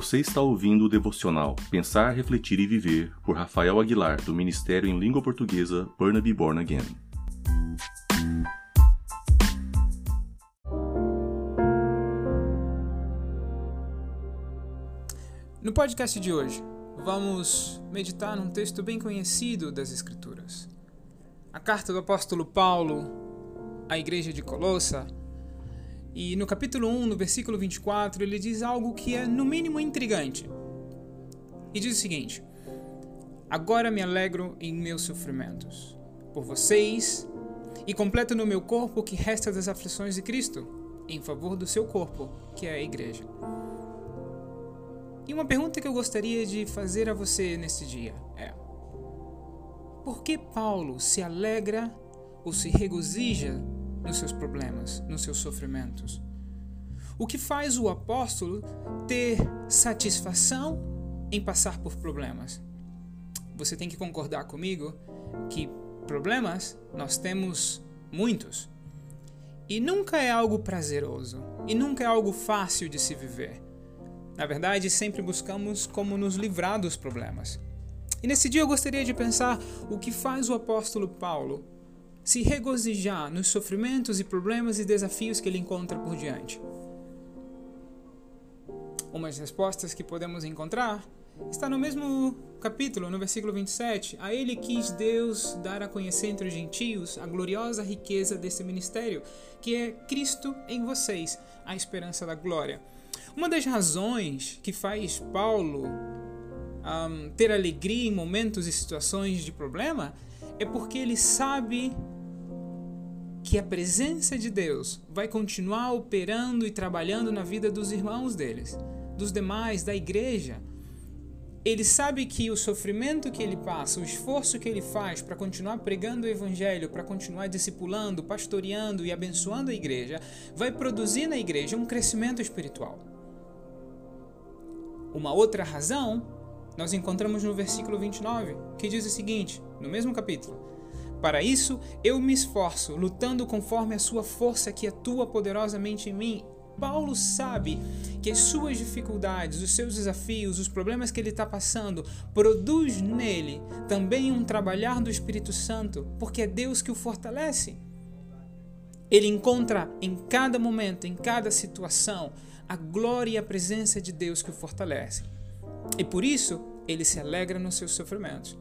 Você está ouvindo o devocional Pensar, Refletir e Viver por Rafael Aguilar, do Ministério em Língua Portuguesa Burnaby Born Again. No podcast de hoje, vamos meditar num texto bem conhecido das Escrituras. A carta do apóstolo Paulo à igreja de Colossa e no capítulo 1, no versículo 24, ele diz algo que é no mínimo intrigante. E diz o seguinte: Agora me alegro em meus sofrimentos por vocês e completo no meu corpo o que resta das aflições de Cristo, em favor do seu corpo, que é a igreja. E uma pergunta que eu gostaria de fazer a você neste dia é: Por que Paulo se alegra ou se regozija nos seus problemas, nos seus sofrimentos. O que faz o apóstolo ter satisfação em passar por problemas? Você tem que concordar comigo que problemas nós temos muitos. E nunca é algo prazeroso, e nunca é algo fácil de se viver. Na verdade, sempre buscamos como nos livrar dos problemas. E nesse dia eu gostaria de pensar o que faz o apóstolo Paulo se regozijar nos sofrimentos e problemas e desafios que ele encontra por diante? Umas respostas que podemos encontrar está no mesmo capítulo, no versículo 27. A ele quis Deus dar a conhecer entre os gentios a gloriosa riqueza desse ministério, que é Cristo em vocês, a esperança da glória. Uma das razões que faz Paulo um, ter alegria em momentos e situações de problema é porque ele sabe que a presença de Deus vai continuar operando e trabalhando na vida dos irmãos deles, dos demais, da igreja. Ele sabe que o sofrimento que ele passa, o esforço que ele faz para continuar pregando o evangelho, para continuar discipulando, pastoreando e abençoando a igreja, vai produzir na igreja um crescimento espiritual. Uma outra razão nós encontramos no versículo 29, que diz o seguinte: no mesmo capítulo. Para isso, eu me esforço, lutando conforme a sua força que atua poderosamente em mim. Paulo sabe que as suas dificuldades, os seus desafios, os problemas que ele está passando, produz nele também um trabalhar do Espírito Santo, porque é Deus que o fortalece. Ele encontra em cada momento, em cada situação, a glória e a presença de Deus que o fortalece. E por isso, ele se alegra nos seus sofrimentos.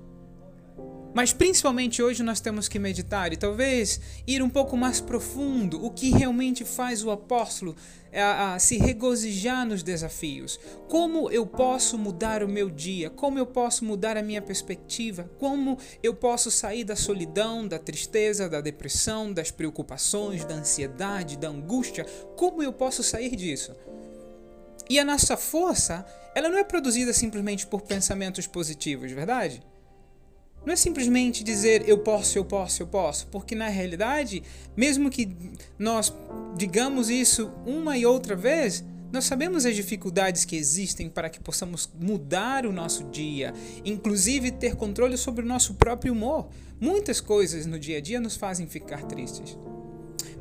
Mas principalmente hoje nós temos que meditar e talvez ir um pouco mais profundo o que realmente faz o apóstolo a, a, se regozijar nos desafios. Como eu posso mudar o meu dia? Como eu posso mudar a minha perspectiva? Como eu posso sair da solidão, da tristeza, da depressão, das preocupações, da ansiedade, da angústia? Como eu posso sair disso? E a nossa força, ela não é produzida simplesmente por pensamentos positivos, verdade? Não é simplesmente dizer eu posso, eu posso, eu posso, porque na realidade, mesmo que nós digamos isso uma e outra vez, nós sabemos as dificuldades que existem para que possamos mudar o nosso dia, inclusive ter controle sobre o nosso próprio humor. Muitas coisas no dia a dia nos fazem ficar tristes.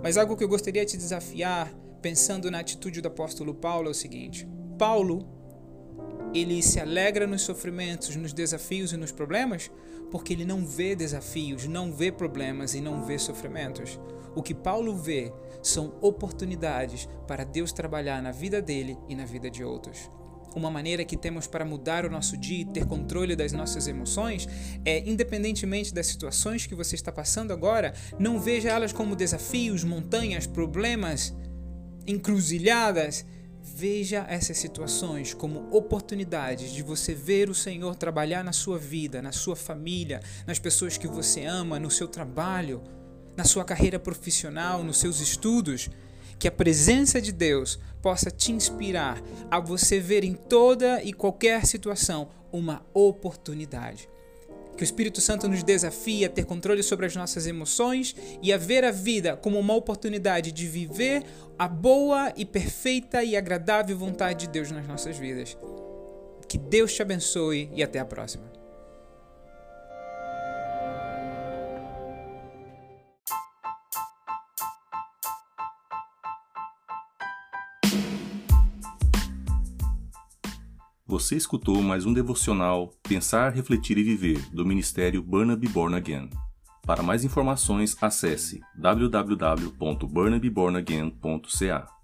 Mas algo que eu gostaria de te desafiar, pensando na atitude do apóstolo Paulo, é o seguinte: Paulo, ele se alegra nos sofrimentos, nos desafios e nos problemas, porque ele não vê desafios, não vê problemas e não vê sofrimentos. O que Paulo vê são oportunidades para Deus trabalhar na vida dele e na vida de outros. Uma maneira que temos para mudar o nosso dia e ter controle das nossas emoções é, independentemente das situações que você está passando agora, não veja elas como desafios, montanhas, problemas, encruzilhadas Veja essas situações como oportunidades de você ver o Senhor trabalhar na sua vida, na sua família, nas pessoas que você ama, no seu trabalho, na sua carreira profissional, nos seus estudos. Que a presença de Deus possa te inspirar a você ver em toda e qualquer situação uma oportunidade. Que o Espírito Santo nos desafie a ter controle sobre as nossas emoções e a ver a vida como uma oportunidade de viver a boa e perfeita e agradável vontade de Deus nas nossas vidas. Que Deus te abençoe e até a próxima. Você escutou mais um devocional Pensar, Refletir e Viver do Ministério Burnaby Born Again. Para mais informações, acesse www.burnabybornagain.ca.